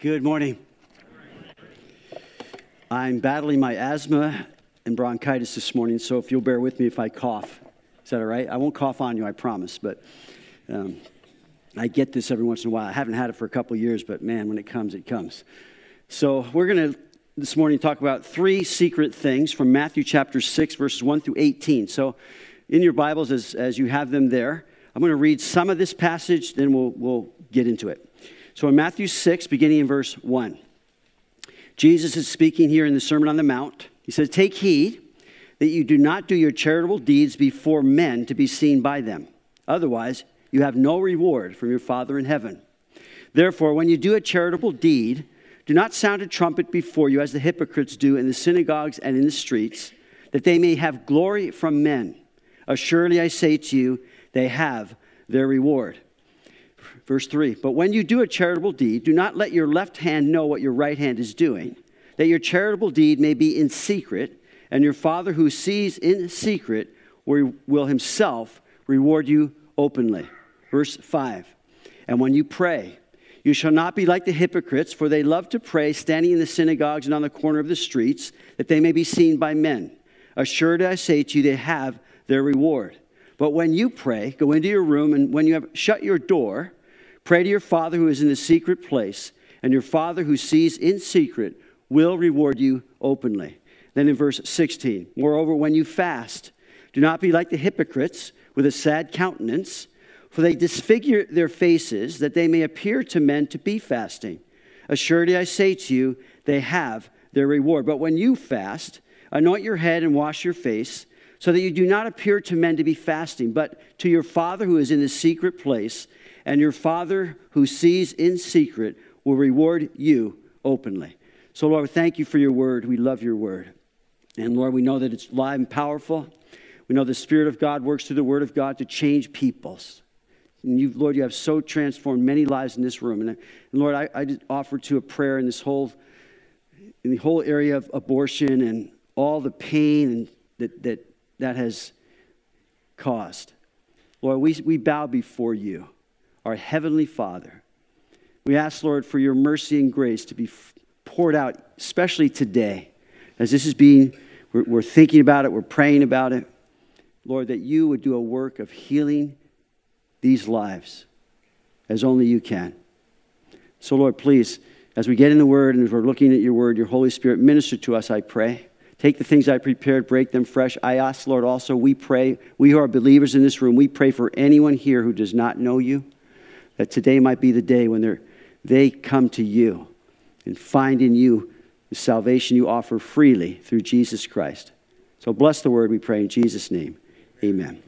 Good morning. I'm battling my asthma and bronchitis this morning, so if you'll bear with me if I cough. Is that all right? I won't cough on you, I promise, but um, I get this every once in a while. I haven't had it for a couple years, but man, when it comes, it comes. So we're going to this morning talk about three secret things from Matthew chapter 6, verses 1 through 18. So in your Bibles, as, as you have them there, I'm going to read some of this passage, then we'll, we'll get into it. So in Matthew 6, beginning in verse 1, Jesus is speaking here in the Sermon on the Mount. He says, Take heed that you do not do your charitable deeds before men to be seen by them. Otherwise, you have no reward from your Father in heaven. Therefore, when you do a charitable deed, do not sound a trumpet before you as the hypocrites do in the synagogues and in the streets, that they may have glory from men. Assuredly, I say to you, they have their reward. Verse 3 But when you do a charitable deed, do not let your left hand know what your right hand is doing, that your charitable deed may be in secret, and your Father who sees in secret will himself reward you openly. Verse 5 And when you pray, you shall not be like the hypocrites, for they love to pray standing in the synagogues and on the corner of the streets, that they may be seen by men. Assuredly, I say to you, they have their reward. But when you pray, go into your room, and when you have shut your door, Pray to your Father who is in the secret place, and your Father who sees in secret will reward you openly. Then in verse 16, moreover, when you fast, do not be like the hypocrites with a sad countenance, for they disfigure their faces that they may appear to men to be fasting. Assuredly, I say to you, they have their reward. But when you fast, anoint your head and wash your face, so that you do not appear to men to be fasting, but to your Father who is in the secret place and your Father who sees in secret will reward you openly. So, Lord, we thank you for your word. We love your word. And Lord, we know that it's live and powerful. We know the Spirit of God works through the word of God to change peoples. And you, Lord, you have so transformed many lives in this room. And, and Lord, I, I just offer to a prayer in this whole, in the whole area of abortion and all the pain and that, that that has caused. Lord, we, we bow before you our Heavenly Father. We ask, Lord, for your mercy and grace to be poured out, especially today, as this is being, we're, we're thinking about it, we're praying about it. Lord, that you would do a work of healing these lives as only you can. So, Lord, please, as we get in the Word and as we're looking at your Word, your Holy Spirit, minister to us, I pray. Take the things I prepared, break them fresh. I ask, Lord, also, we pray, we who are believers in this room, we pray for anyone here who does not know you that today might be the day when they come to you and find in you the salvation you offer freely through Jesus Christ. So bless the word, we pray in Jesus' name. Amen.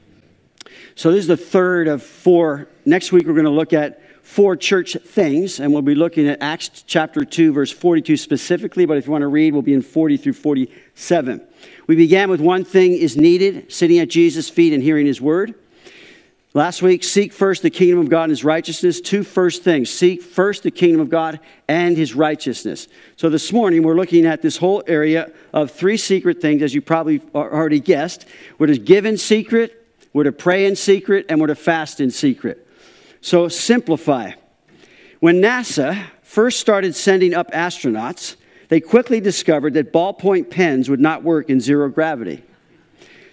So this is the third of four. Next week, we're going to look at four church things, and we'll be looking at Acts chapter 2, verse 42 specifically, but if you want to read, we'll be in 40 through 47. We began with one thing is needed, sitting at Jesus' feet and hearing his word. Last week, seek first the kingdom of God and his righteousness. Two first things seek first the kingdom of God and his righteousness. So this morning, we're looking at this whole area of three secret things, as you probably already guessed. We're to give in secret, we're to pray in secret, and we're to fast in secret. So simplify. When NASA first started sending up astronauts, they quickly discovered that ballpoint pens would not work in zero gravity.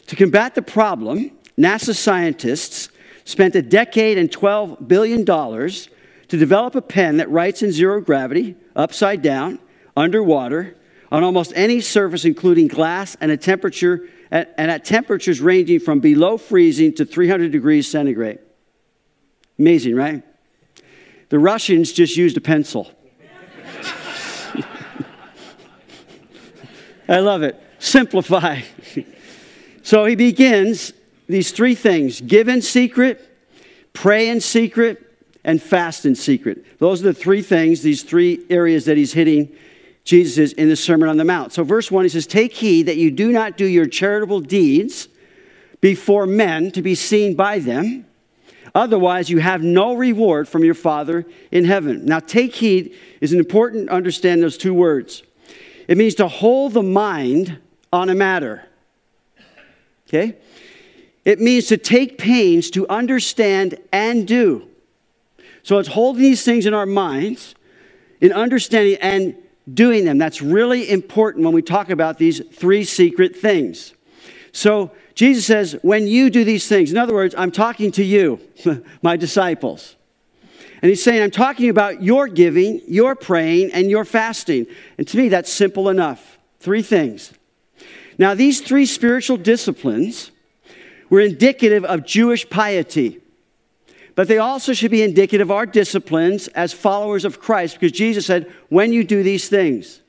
To combat the problem, NASA scientists spent a decade and $12 billion to develop a pen that writes in zero gravity, upside down, underwater, on almost any surface, including glass, and, a temperature, and at temperatures ranging from below freezing to 300 degrees centigrade. Amazing, right? The Russians just used a pencil. I love it. Simplify. so he begins these three things give in secret, pray in secret, and fast in secret. Those are the three things, these three areas that he's hitting Jesus is in the Sermon on the Mount. So, verse 1, he says, Take heed that you do not do your charitable deeds before men to be seen by them. Otherwise, you have no reward from your Father in heaven. Now, take heed is an important understand those two words. It means to hold the mind on a matter. Okay? It means to take pains to understand and do. So it's holding these things in our minds in understanding and doing them. That's really important when we talk about these three secret things. So Jesus says, when you do these things, in other words, I'm talking to you, my disciples. And he's saying, I'm talking about your giving, your praying, and your fasting. And to me, that's simple enough. Three things. Now, these three spiritual disciplines were indicative of Jewish piety, but they also should be indicative of our disciplines as followers of Christ, because Jesus said, when you do these things.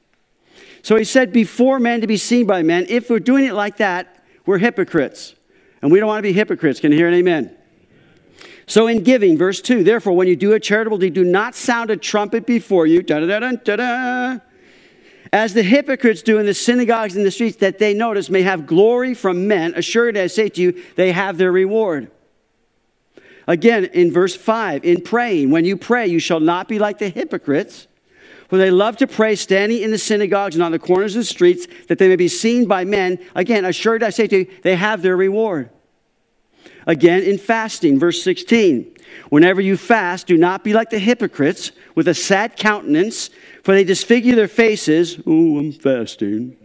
So he said, before men to be seen by men, if we're doing it like that, we're hypocrites. And we don't want to be hypocrites. Can you hear an amen? So in giving, verse 2, therefore, when you do a charitable deed, do not sound a trumpet before you, da da da da da, as the hypocrites do in the synagogues and the streets, that they notice may have glory from men. Assuredly, I say to you, they have their reward. Again, in verse 5, in praying, when you pray, you shall not be like the hypocrites, for they love to pray standing in the synagogues and on the corners of the streets, that they may be seen by men. Again, assuredly, I say to you, they have their reward. Again, in fasting, verse 16. Whenever you fast, do not be like the hypocrites with a sad countenance, for they disfigure their faces. Oh, I'm fasting.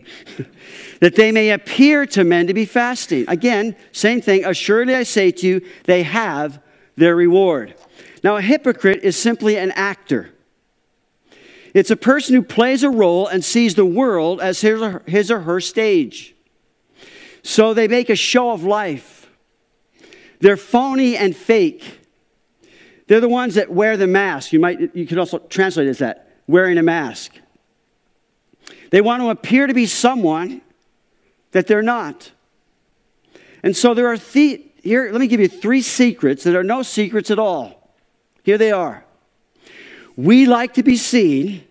that they may appear to men to be fasting. Again, same thing. Assuredly, I say to you, they have their reward. Now, a hypocrite is simply an actor. It's a person who plays a role and sees the world as his or, his or her stage. So they make a show of life they're phony and fake. They're the ones that wear the mask. You might you could also translate it as that, wearing a mask. They want to appear to be someone that they're not. And so there are the, here, let me give you three secrets that are no secrets at all. Here they are. We like to be seen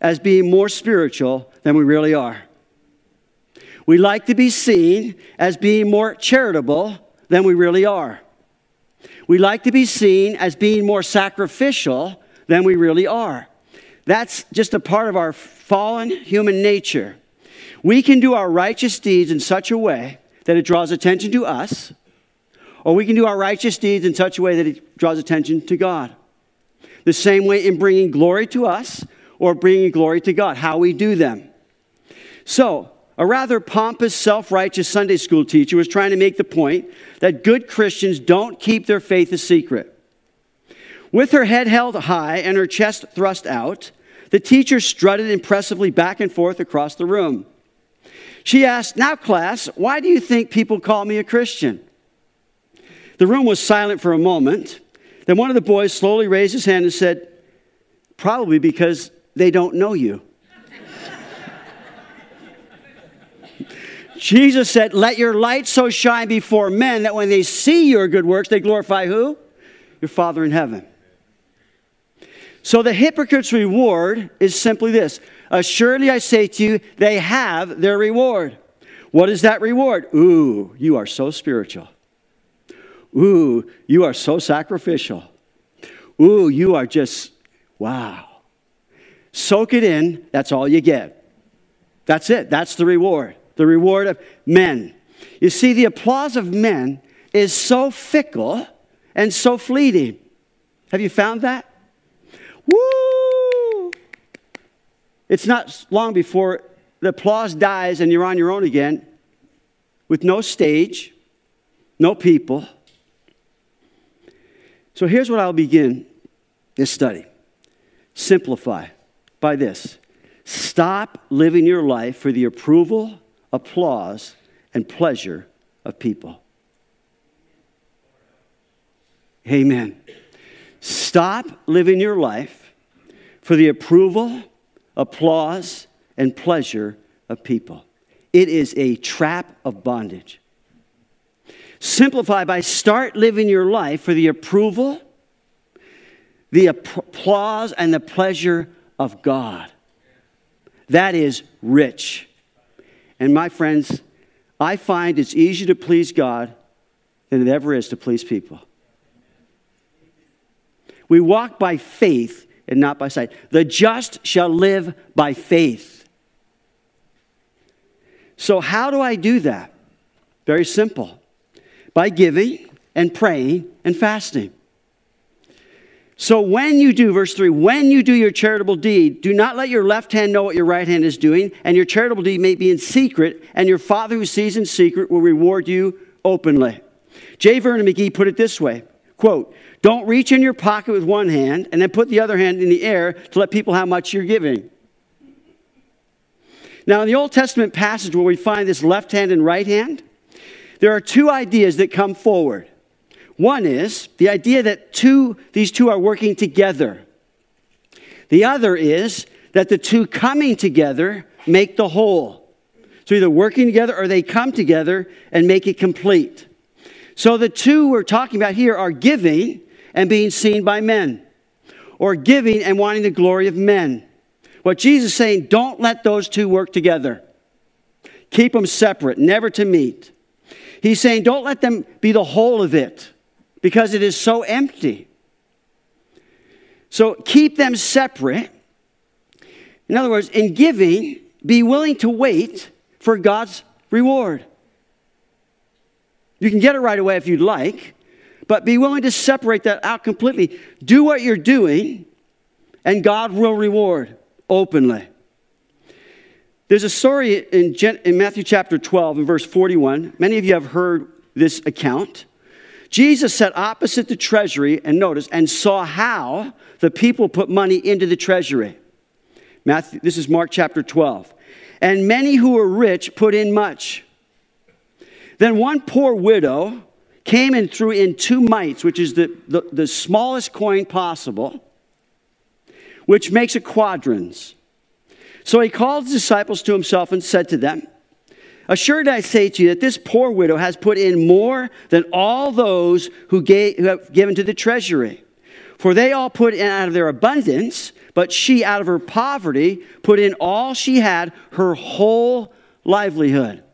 as being more spiritual than we really are. We like to be seen as being more charitable than we really are. We like to be seen as being more sacrificial than we really are. That's just a part of our fallen human nature. We can do our righteous deeds in such a way that it draws attention to us, or we can do our righteous deeds in such a way that it draws attention to God. The same way in bringing glory to us or bringing glory to God, how we do them. So, a rather pompous, self righteous Sunday school teacher was trying to make the point that good Christians don't keep their faith a secret. With her head held high and her chest thrust out, the teacher strutted impressively back and forth across the room. She asked, Now, class, why do you think people call me a Christian? The room was silent for a moment. Then one of the boys slowly raised his hand and said, Probably because they don't know you. Jesus said, Let your light so shine before men that when they see your good works, they glorify who? Your Father in heaven. So the hypocrite's reward is simply this Assuredly, I say to you, they have their reward. What is that reward? Ooh, you are so spiritual. Ooh, you are so sacrificial. Ooh, you are just, wow. Soak it in, that's all you get. That's it, that's the reward the reward of men. You see, the applause of men is so fickle and so fleeting. Have you found that? Woo! It's not long before the applause dies and you're on your own again with no stage, no people. So here's what I'll begin this study simplify by this stop living your life for the approval applause, and pleasure of people. Amen. Stop living your life for the approval, applause, and pleasure of people. It is a trap of bondage. Simplify by start living your life for the approval, the applause, and the pleasure of God. That is rich. And my friends, I find it's easier to please God than it ever is to please people. We walk by faith and not by sight. The just shall live by faith. So, how do I do that? Very simple by giving and praying and fasting. So when you do, verse 3, when you do your charitable deed, do not let your left hand know what your right hand is doing, and your charitable deed may be in secret, and your Father who sees in secret will reward you openly. J. Vernon McGee put it this way quote, Don't reach in your pocket with one hand and then put the other hand in the air to let people how much you're giving. Now, in the Old Testament passage where we find this left hand and right hand, there are two ideas that come forward. One is the idea that two, these two are working together. The other is that the two coming together make the whole. So either working together or they come together and make it complete. So the two we're talking about here are giving and being seen by men, or giving and wanting the glory of men. What Jesus is saying, don't let those two work together. Keep them separate, never to meet. He's saying, don't let them be the whole of it because it is so empty. So keep them separate. In other words, in giving, be willing to wait for God's reward. You can get it right away if you'd like, but be willing to separate that out completely. Do what you're doing, and God will reward openly. There's a story in, Matthew chapter 12 and verse 41. Many of you have heard this account. Jesus sat opposite the treasury and notice and saw how the people put money into the treasury. Matthew, this is Mark chapter 12. And many who were rich put in much. Then one poor widow came and threw in two mites, which is the, the, the smallest coin possible, which makes a quadrans. So he called his disciples to himself and said to them, Assuredly, I say to you that this poor widow has put in more than all those who, gave, who have given to the treasury. For they all put in out of their abundance, but she, out of her poverty, put in all she had, her whole livelihood.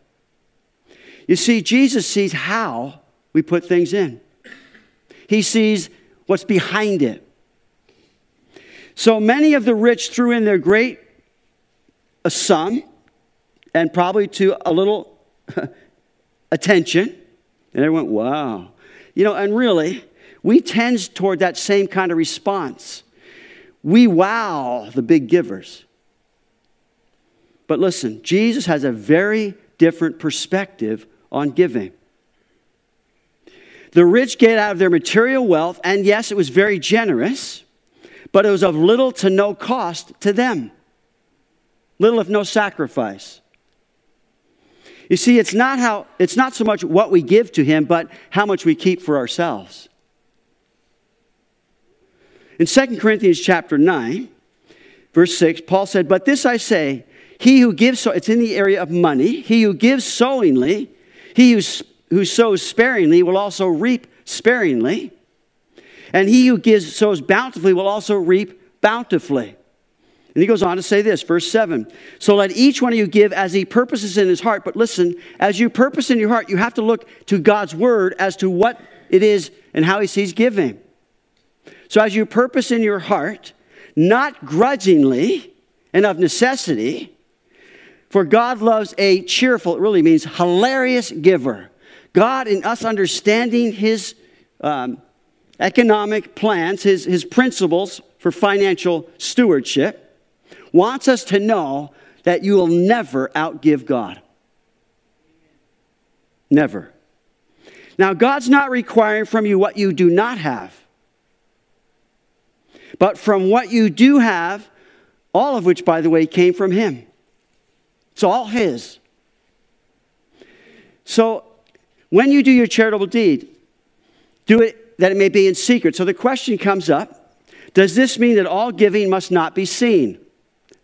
You see, Jesus sees how we put things in, He sees what's behind it. So many of the rich threw in their great a sum and probably to a little attention. And everyone, went, wow. You know, and really, we tend toward that same kind of response. We wow the big givers. But listen, Jesus has a very different perspective on giving. The rich get out of their material wealth, and yes, it was very generous, but it was of little to no cost to them. Little if no sacrifice. You see, it's not, how, it's not so much what we give to Him, but how much we keep for ourselves. In 2 Corinthians chapter 9, verse 6, Paul said, But this I say, he who gives, so it's in the area of money, he who gives sowingly, he who, who sows sparingly will also reap sparingly. And he who gives, sows bountifully will also reap bountifully. And he goes on to say this, verse 7. So let each one of you give as he purposes in his heart. But listen, as you purpose in your heart, you have to look to God's word as to what it is and how he sees giving. So as you purpose in your heart, not grudgingly and of necessity, for God loves a cheerful, it really means hilarious giver. God, in us understanding his um, economic plans, his, his principles for financial stewardship, wants us to know that you will never outgive God. Never. Now, God's not requiring from you what you do not have, but from what you do have, all of which, by the way, came from Him. It's all His. So, when you do your charitable deed, do it that it may be in secret. So the question comes up Does this mean that all giving must not be seen?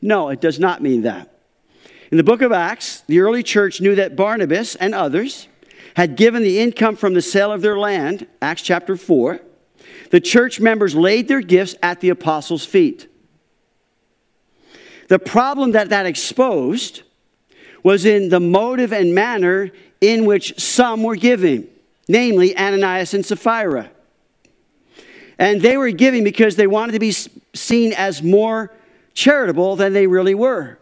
No, it does not mean that. In the book of Acts, the early church knew that Barnabas and others had given the income from the sale of their land, Acts chapter 4. The church members laid their gifts at the apostles' feet. The problem that that exposed was in the motive and manner in which some were giving, namely Ananias and Sapphira. And they were giving because they wanted to be seen as more charitable than they really were.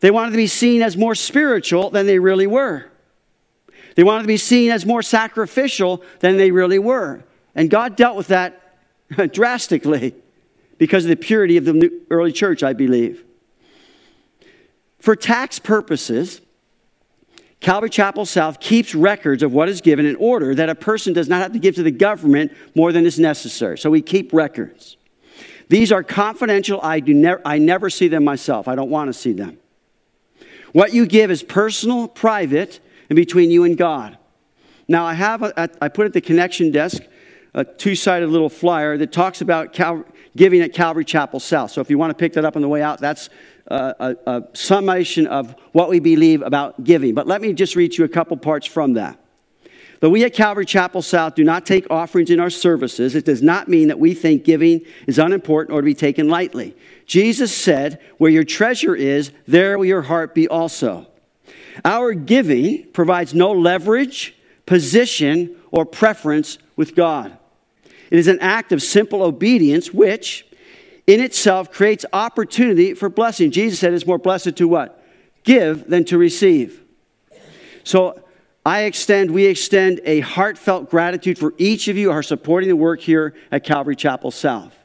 They wanted to be seen as more spiritual than they really were. They wanted to be seen as more sacrificial than they really were. And God dealt with that drastically because of the purity of the early church, I believe. For tax purposes, Calvary Chapel South keeps records of what is given in order that a person does not have to give to the government more than is necessary. So we keep records. These are confidential. I, do ne- I never see them myself. I don't want to see them. What you give is personal, private, and between you and God. Now, I have, I put at the connection desk a two sided little flyer that talks about Cal- giving at Calvary Chapel South. So if you want to pick that up on the way out, that's a, a, a summation of what we believe about giving. But let me just read you a couple parts from that. Though we at Calvary Chapel South do not take offerings in our services, it does not mean that we think giving is unimportant or to be taken lightly. Jesus said, Where your treasure is, there will your heart be also. Our giving provides no leverage, position, or preference with God. It is an act of simple obedience, which in itself creates opportunity for blessing. Jesus said it's more blessed to what? Give than to receive. So I extend, we extend a heartfelt gratitude for each of you who are supporting the work here at Calvary Chapel South.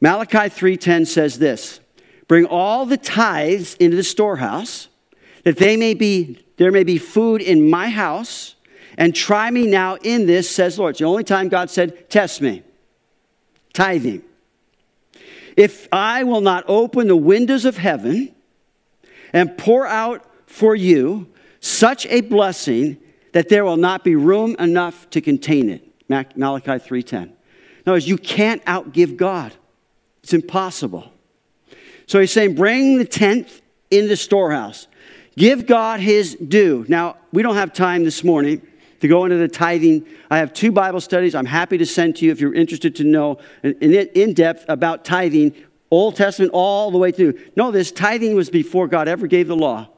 Malachi 3:10 says this: Bring all the tithes into the storehouse, that they may be there may be food in my house, and try me now in this, says Lord. It's the only time God said, Test me. Tithing. If I will not open the windows of heaven and pour out for you such a blessing that there will not be room enough to contain it. Malachi 3:10. No, you can't outgive God. It's impossible. So he's saying, bring the tenth in the storehouse. Give God his due. Now, we don't have time this morning to go into the tithing. I have two Bible studies I'm happy to send to you if you're interested to know in depth about tithing, Old Testament all the way through. No, this tithing was before God ever gave the law.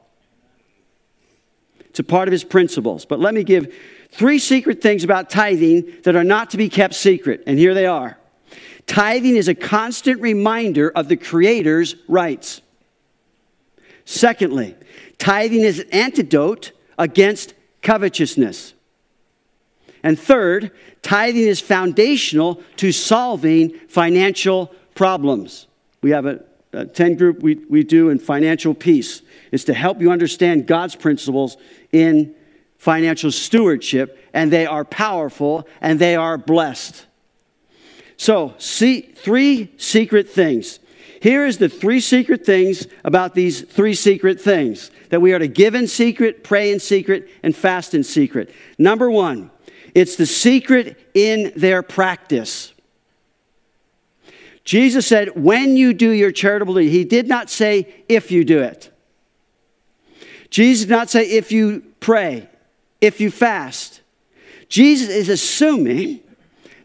It's a part of his principles. But let me give three secret things about tithing that are not to be kept secret. And here they are. Tithing is a constant reminder of the Creator's rights. Secondly, tithing is an antidote against covetousness. And third, tithing is foundational to solving financial problems. We have a, a 10 group we, we do in financial peace. It's to help you understand God's principles in financial stewardship, and they are powerful and they are blessed. So, see three secret things. Here is the three secret things about these three secret things that we are to give in secret, pray in secret, and fast in secret. Number one, it's the secret in their practice. Jesus said, when you do your charitable deed, he did not say if you do it. Jesus did not say if you pray, if you fast. Jesus is assuming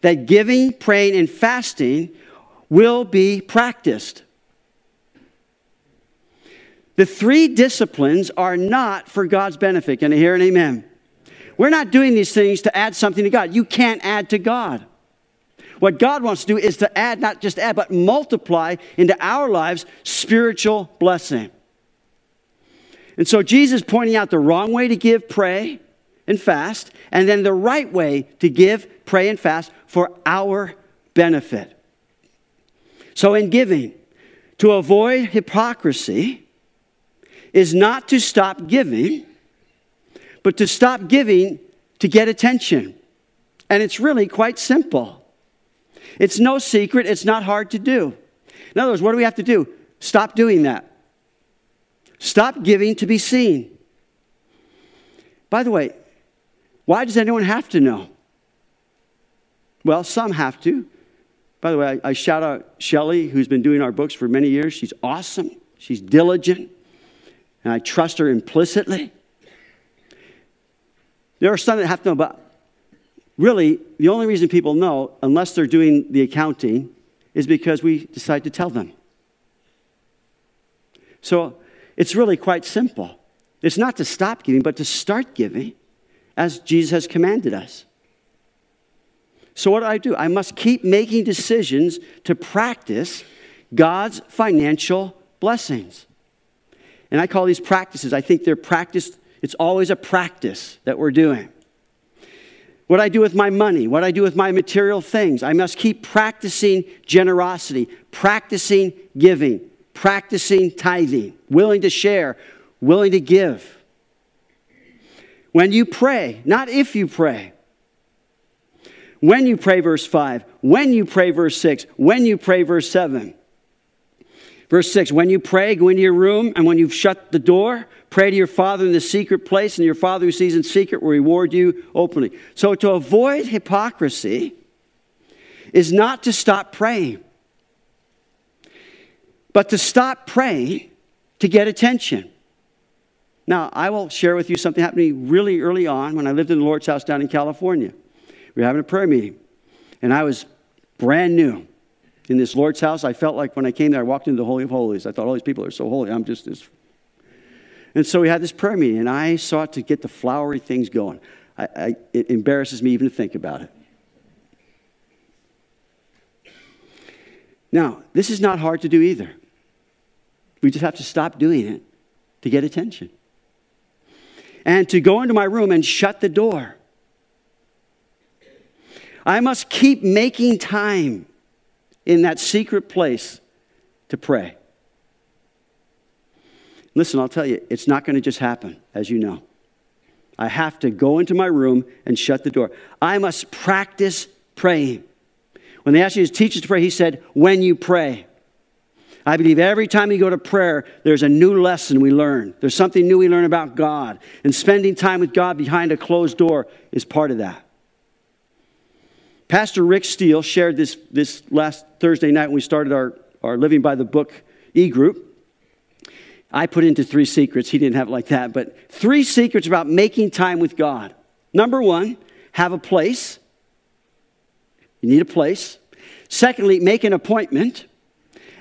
that giving, praying, and fasting will be practiced. The three disciplines are not for God's benefit. Can I hear an amen? We're not doing these things to add something to God. You can't add to God. What God wants to do is to add, not just add, but multiply into our lives spiritual blessing. And so Jesus pointing out the wrong way to give, pray, and fast, and then the right way to give, pray, and fast for our benefit. So in giving, to avoid hypocrisy is not to stop giving, but to stop giving to get attention. And it's really quite simple. It's no secret, it's not hard to do. In other words, what do we have to do? Stop doing that. Stop giving to be seen. By the way, why does anyone have to know? Well, some have to. By the way, I, I shout out Shelly, who's been doing our books for many years. She's awesome, she's diligent, and I trust her implicitly. There are some that have to know, but really, the only reason people know, unless they're doing the accounting, is because we decide to tell them. So it's really quite simple. It's not to stop giving, but to start giving as Jesus has commanded us. So, what do I do? I must keep making decisions to practice God's financial blessings. And I call these practices, I think they're practiced, it's always a practice that we're doing. what I do with my money, what I do with my material things. I must keep practicing generosity, practicing giving, practicing tithing, willing to share, willing to give. When you pray, not if you pray. When you pray, verse 5. When you pray, verse 6. When you pray, verse 7. Verse 6 When you pray, go into your room, and when you've shut the door, pray to your Father in the secret place, and your Father who sees in secret will reward you openly. So, to avoid hypocrisy is not to stop praying, but to stop praying to get attention. Now, I will share with you something me really early on when I lived in the Lord's house down in California. We were having a prayer meeting, and I was brand new in this Lord's house. I felt like when I came there, I walked into the Holy of Holies. I thought, all these people are so holy. I'm just this. And so we had this prayer meeting, and I sought to get the flowery things going. I, I, it embarrasses me even to think about it. Now, this is not hard to do either. We just have to stop doing it to get attention and to go into my room and shut the door. I must keep making time in that secret place to pray. Listen, I'll tell you, it's not going to just happen, as you know. I have to go into my room and shut the door. I must practice praying. When they asked Jesus teachers to pray, he said, when you pray. I believe every time you go to prayer, there's a new lesson we learn. There's something new we learn about God. And spending time with God behind a closed door is part of that. Pastor Rick Steele shared this, this last Thursday night when we started our, our Living by the Book e group. I put into three secrets. He didn't have it like that, but three secrets about making time with God. Number one, have a place. You need a place. Secondly, make an appointment.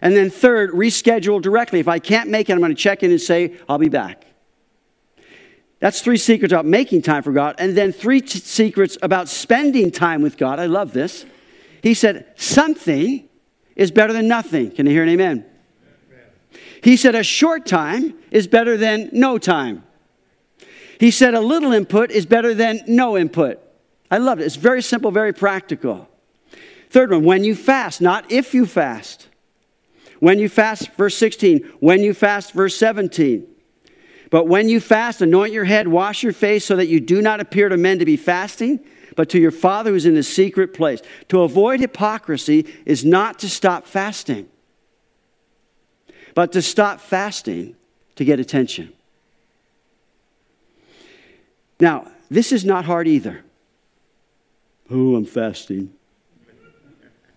And then third, reschedule directly. If I can't make it, I'm going to check in and say, I'll be back. That's three secrets about making time for God. And then three t- secrets about spending time with God. I love this. He said, something is better than nothing. Can you hear an amen? amen? He said, a short time is better than no time. He said, a little input is better than no input. I love it. It's very simple, very practical. Third one, when you fast, not if you fast. When you fast, verse 16. When you fast, verse 17. But when you fast, anoint your head, wash your face, so that you do not appear to men to be fasting, but to your Father who's in the secret place. To avoid hypocrisy is not to stop fasting, but to stop fasting to get attention. Now, this is not hard either. Oh, I'm fasting.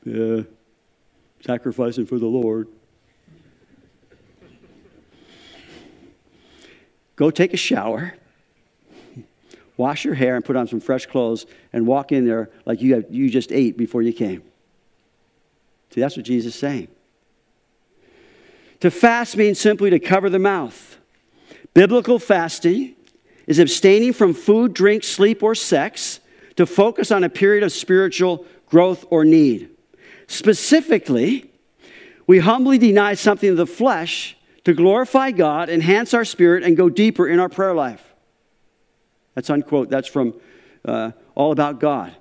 Yeah, sacrificing for the Lord. Go take a shower, wash your hair, and put on some fresh clothes, and walk in there like you, have, you just ate before you came. See, that's what Jesus is saying. To fast means simply to cover the mouth. Biblical fasting is abstaining from food, drink, sleep, or sex to focus on a period of spiritual growth or need. Specifically, we humbly deny something of the flesh to glorify God, enhance our spirit, and go deeper in our prayer life. That's unquote. That's from uh, All About God.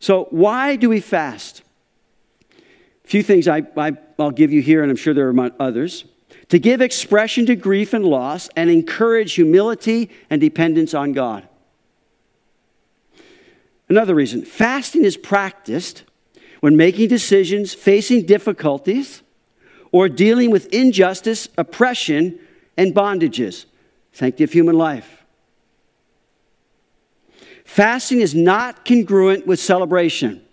So, why do we fast? A few things I, I, will give you here, and I'm sure there are others. To give expression to grief and loss and encourage humility and dependence on God. Another reason fasting is practiced when making decisions, facing difficulties, or dealing with injustice, oppression, and bondages. Sanctity of human life. Fasting is not congruent with celebration.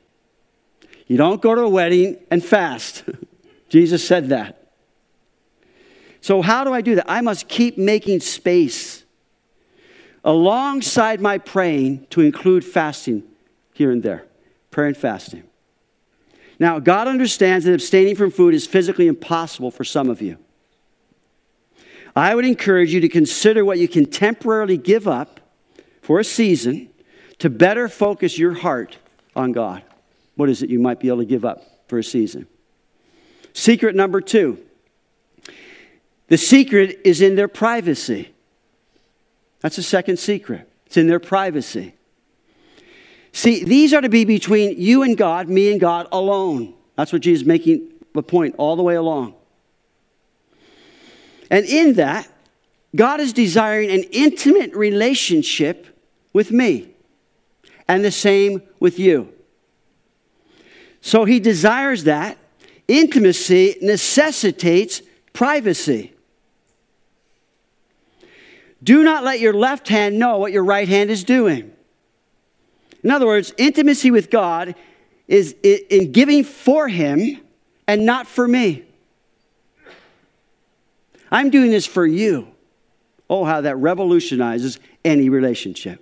You don't go to a wedding and fast. Jesus said that. So, how do I do that? I must keep making space alongside my praying to include fasting here and there. Prayer and fasting. Now, God understands that abstaining from food is physically impossible for some of you. I would encourage you to consider what you can temporarily give up for a season to better focus your heart on God. What is it you might be able to give up for a season? Secret number two the secret is in their privacy. That's the second secret. It's in their privacy. See, these are to be between you and God, me and God alone. That's what Jesus is making the point all the way along. And in that, God is desiring an intimate relationship with me, and the same with you. So he desires that. Intimacy necessitates privacy. Do not let your left hand know what your right hand is doing. In other words, intimacy with God is in giving for Him and not for me. I'm doing this for you. Oh, how that revolutionizes any relationship.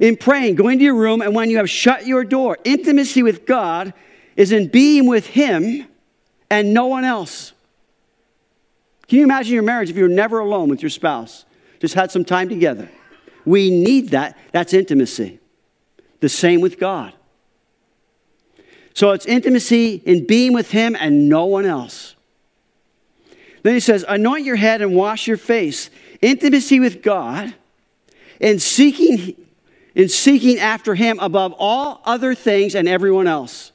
In praying, go into your room, and when you have shut your door, intimacy with God is in being with Him and no one else. Can you imagine your marriage if you were never alone with your spouse? Just had some time together. We need that. That's intimacy. The same with God. So it's intimacy in being with Him and no one else. Then he says, Anoint your head and wash your face. Intimacy with God and seeking, in seeking after Him above all other things and everyone else.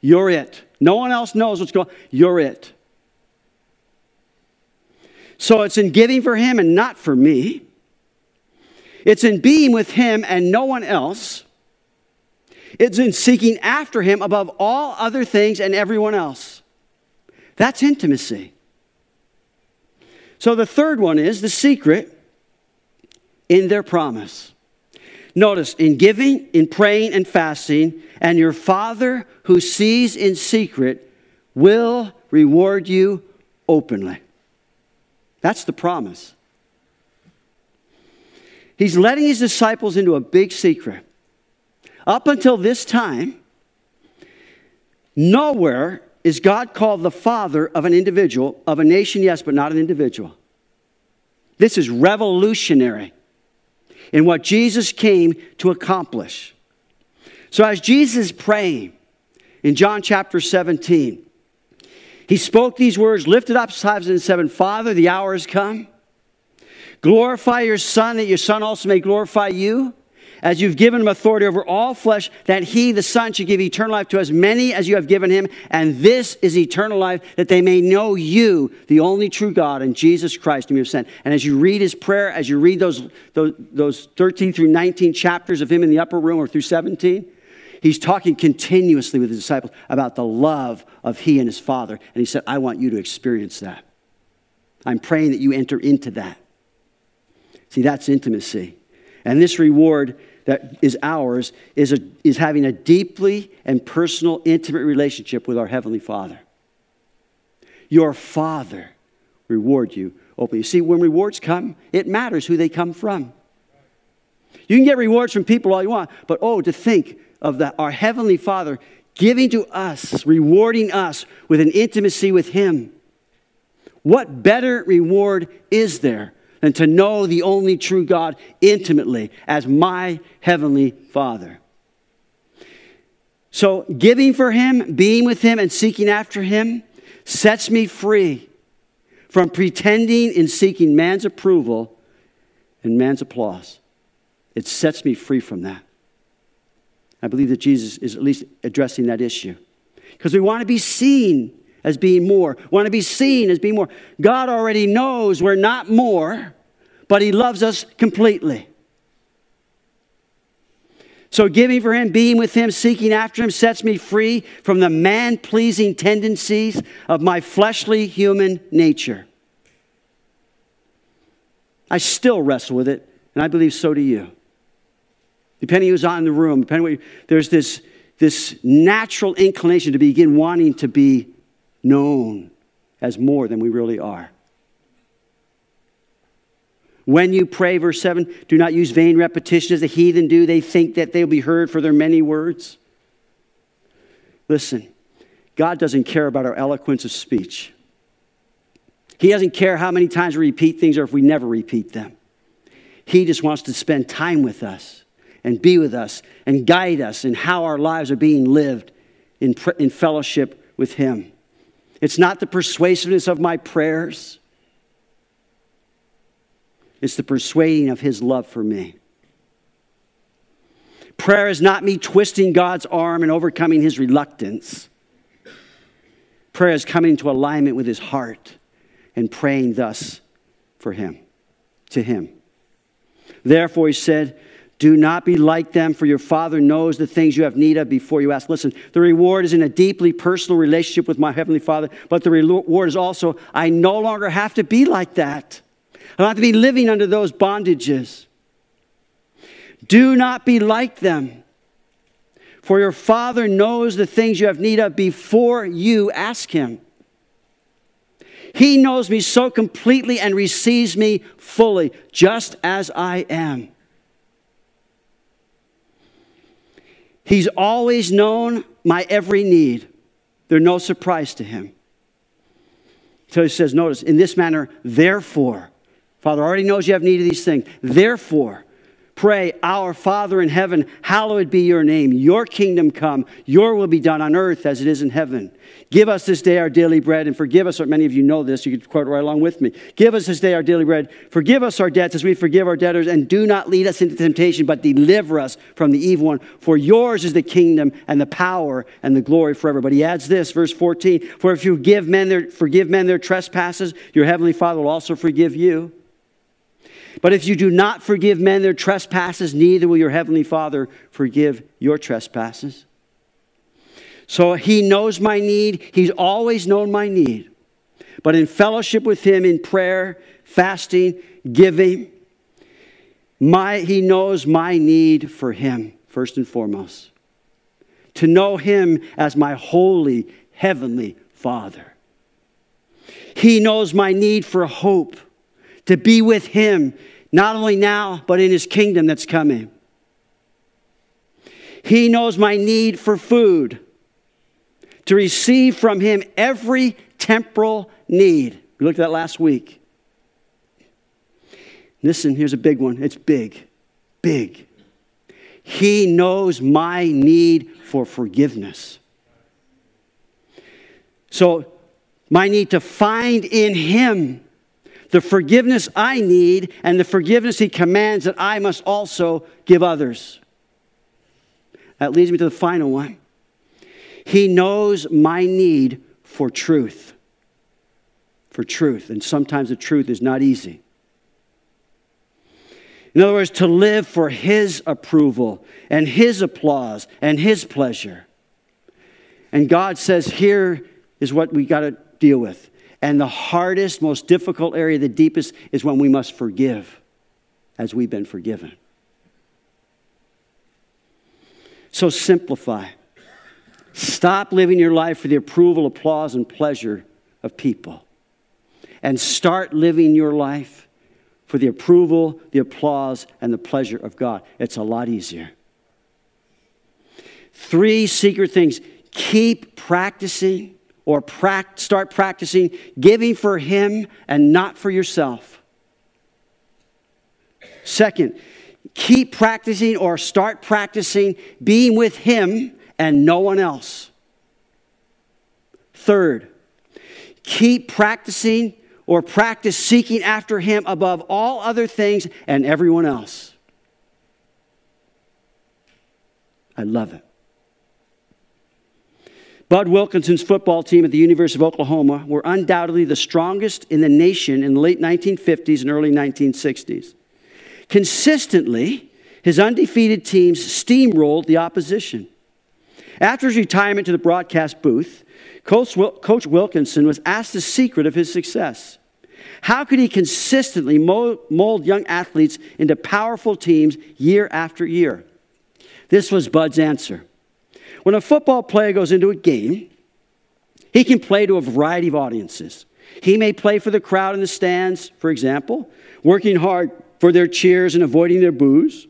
You're it. No one else knows what's going on. You're it. So it's in giving for Him and not for me. It's in being with Him and no one else. It's in seeking after Him above all other things and everyone else. That's intimacy. So the third one is the secret in their promise. Notice, in giving, in praying, and fasting, and your Father who sees in secret will reward you openly. That's the promise. He's letting his disciples into a big secret. Up until this time, nowhere is God called the father of an individual, of a nation, yes, but not an individual. This is revolutionary in what Jesus came to accomplish. So, as Jesus is praying in John chapter 17, he spoke these words, lifted up his eyes and said, Father, the hour has come. Glorify your Son, that your Son also may glorify you as you've given him authority over all flesh, that he, the Son, should give eternal life to as many as you have given him. And this is eternal life, that they may know you, the only true God, and Jesus Christ, whom you have sent. And as you read his prayer, as you read those, those, those 13 through 19 chapters of him in the upper room, or through 17, he's talking continuously with his disciples about the love of he and his Father. And he said, I want you to experience that. I'm praying that you enter into that. See, that's intimacy. And this reward that is ours is, a, is having a deeply and personal, intimate relationship with our Heavenly Father. Your Father reward you openly. You see, when rewards come, it matters who they come from. You can get rewards from people all you want, but oh, to think of the, our Heavenly Father giving to us, rewarding us with an intimacy with Him. What better reward is there and to know the only true God intimately as my heavenly Father. So, giving for Him, being with Him, and seeking after Him sets me free from pretending in seeking man's approval and man's applause. It sets me free from that. I believe that Jesus is at least addressing that issue. Because we want to be seen as being more, want to be seen as being more. God already knows we're not more, but He loves us completely. So, giving for Him, being with Him, seeking after Him sets me free from the man pleasing tendencies of my fleshly human nature. I still wrestle with it, and I believe so do you. Depending who's on the room, depending what you, there's this, this natural inclination to begin wanting to be known as more than we really are. When you pray, verse 7, do not use vain repetition as the heathen do. They think that they'll be heard for their many words. Listen, God doesn't care about our eloquence of speech. He doesn't care how many times we repeat things or if we never repeat them. He just wants to spend time with us and be with us and guide us in how our lives are being lived in, in fellowship with Him. It's not the persuasiveness of my prayers, it's the persuading of His love for me. Prayer is not me twisting God's arm and overcoming his reluctance. Prayer is coming into alignment with his heart and praying thus for him, to him. Therefore, he said, do not be like them, for your Father knows the things you have need of before you ask. Listen, the reward is in a deeply personal relationship with my Heavenly Father, but the reward is also I no longer have to be like that. I don't have to be living under those bondages. Do not be like them, for your Father knows the things you have need of before you ask Him. He knows me so completely and receives me fully, just as I am. He's always known my every need. They're no surprise to him. So he says, notice, in this manner, therefore, Father already knows you have need of these things. Therefore, Pray, Our Father in heaven, hallowed be your name. Your kingdom come. Your will be done on earth as it is in heaven. Give us this day our daily bread and forgive us. Many of you know this. You can quote right along with me. Give us this day our daily bread. Forgive us our debts as we forgive our debtors. And do not lead us into temptation, but deliver us from the evil one. For yours is the kingdom and the power and the glory forever. But he adds this, verse 14 For if you give men their, forgive men their trespasses, your heavenly Father will also forgive you. But if you do not forgive men their trespasses, neither will your heavenly Father forgive your trespasses. So he knows my need. He's always known my need. But in fellowship with him in prayer, fasting, giving, my, he knows my need for him, first and foremost. To know him as my holy, heavenly Father. He knows my need for hope to be with Him, not only now, but in His kingdom that's coming. He knows my need for food, to receive from Him every temporal need. We looked at that last week. Listen, here's a big one. It's big, big. He knows my need for forgiveness. So, my need to find in Him the forgiveness I need and the forgiveness He commands that I must also give others. That leads me to the final one. He knows my need for truth. For truth. And sometimes the truth is not easy. In other words, to live for His approval and His applause and His pleasure. And God says, here is what we got to deal with. And the hardest, most difficult area, the deepest, is when we must forgive as we've been forgiven. So simplify. Stop living your life for the approval, applause, and pleasure of people. And start living your life for the approval, the applause, and the pleasure of God. It's a lot easier. Three secret things keep practicing or start practicing giving for Him and not for yourself. Second, keep practicing or start practicing being with Him and no one else. Third, keep practicing or practice seeking after Him above all other things and everyone else. I love it. Bud Wilkinson's football team at the University of Oklahoma were undoubtedly the strongest in the nation in the late 1950s and early 1960s. Consistently, his undefeated teams steamrolled the opposition. After his retirement to the broadcast booth, Coach, Wilkinson was asked the secret of his success. How could he consistently mold young athletes into powerful teams year after year? This was Bud's answer. When a football player goes into a game, he can play to a variety of audiences. He may play for the crowd in the stands, for example, working hard for their cheers and avoiding their boos.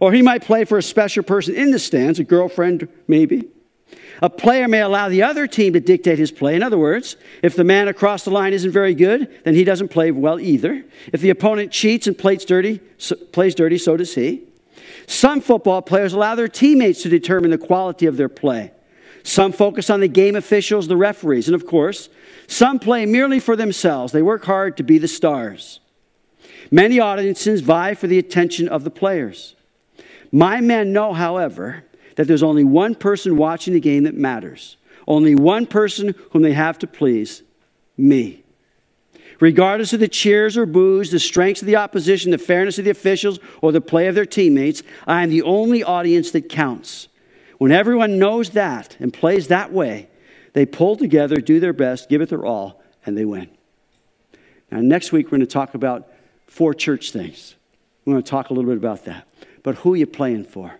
Or he might play for a special person in the stands, a girlfriend maybe. A player may allow the other team to dictate his play. In other words, if the man across the line isn't very good, then he doesn't play well either. If the opponent cheats and plays dirty, so, plays dirty, so does he. Some football players allow their teammates to determine the quality of their play. Some focus on the game officials, the referees, and of course, some play merely for themselves. They work hard to be the stars. Many audiences vie for the attention of the players. My men know, however, that there's only one person watching the game that matters, only one person whom they have to please me. Regardless of the cheers or boos, the strengths of the opposition, the fairness of the officials, or the play of their teammates, I am the only audience that counts. When everyone knows that and plays that way, they pull together, do their best, give it their all, and they win. Now, next week, we're going to talk about four church things. We're going to talk a little bit about that. But who are you playing for?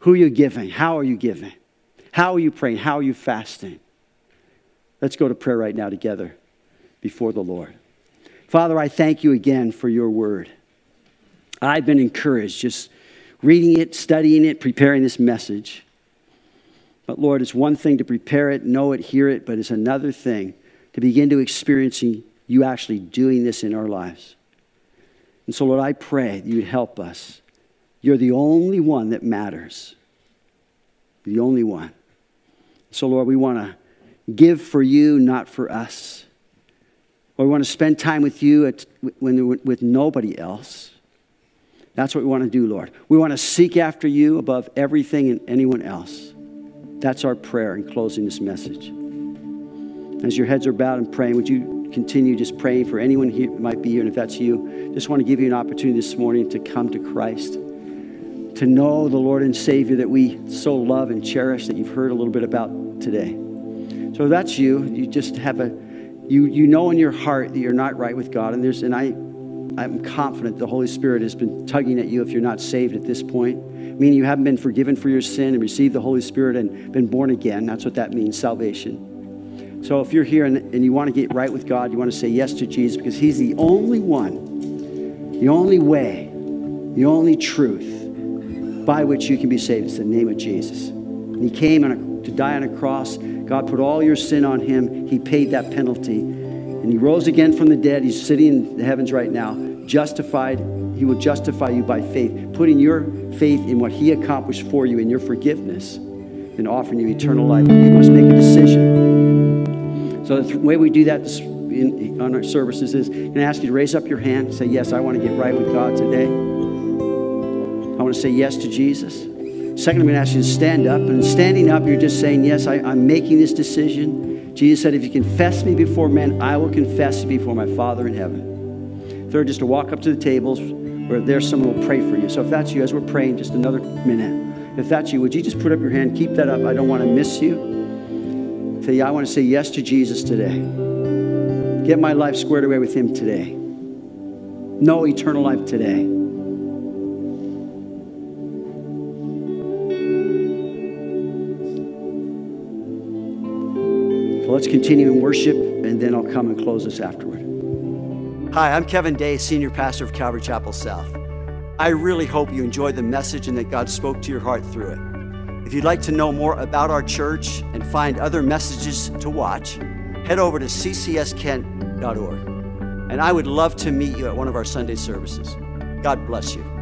Who are you giving? How are you giving? How are you praying? How are you fasting? Let's go to prayer right now together before the Lord. Father, I thank you again for your word. I've been encouraged just reading it, studying it, preparing this message. But Lord, it's one thing to prepare it, know it, hear it, but it's another thing to begin to experiencing you actually doing this in our lives. And so, Lord, I pray that you would help us. You're the only one that matters. The only one. So, Lord, we want to give for you, not for us. Or we want to spend time with you at, when, with nobody else. That's what we want to do, Lord. We want to seek after you above everything and anyone else. That's our prayer in closing this message. As your heads are bowed and praying, would you continue just praying for anyone here might be here? And if that's you, just want to give you an opportunity this morning to come to Christ, to know the Lord and Savior that we so love and cherish that you've heard a little bit about today. So if that's you, you just have a you, you know in your heart that you're not right with God. And there's and I I'm confident the Holy Spirit has been tugging at you if you're not saved at this point, meaning you haven't been forgiven for your sin and received the Holy Spirit and been born again. That's what that means, salvation. So if you're here and, and you want to get right with God, you want to say yes to Jesus because He's the only one, the only way, the only truth by which you can be saved. It's the name of Jesus. And He came a, to die on a cross God put all your sin on him. He paid that penalty. And he rose again from the dead. He's sitting in the heavens right now, justified. He will justify you by faith, putting your faith in what he accomplished for you in your forgiveness and offering you eternal life. You must make a decision. So the way we do that in, on our services is going to ask you to raise up your hand and say, Yes, I want to get right with God today. I want to say yes to Jesus. Second, I'm going to ask you to stand up. And standing up, you're just saying, Yes, I, am making this decision. Jesus said, If you confess me before men, I will confess you before my Father in heaven. Third, just to walk up to the tables where there's someone will pray for you. So if that's you, as we're praying, just another minute. If that's you, would you just put up your hand? Keep that up. I don't want to miss you. Say, yeah, I want to say yes to Jesus today. Get my life squared away with Him today. Know eternal life today. Continue in worship, and then I'll come and close this afterward. Hi, I'm Kevin Day, Senior Pastor of Calvary Chapel South. I really hope you enjoyed the message and that God spoke to your heart through it. If you'd like to know more about our church and find other messages to watch, head over to ccskent.org. And I would love to meet you at one of our Sunday services. God bless you.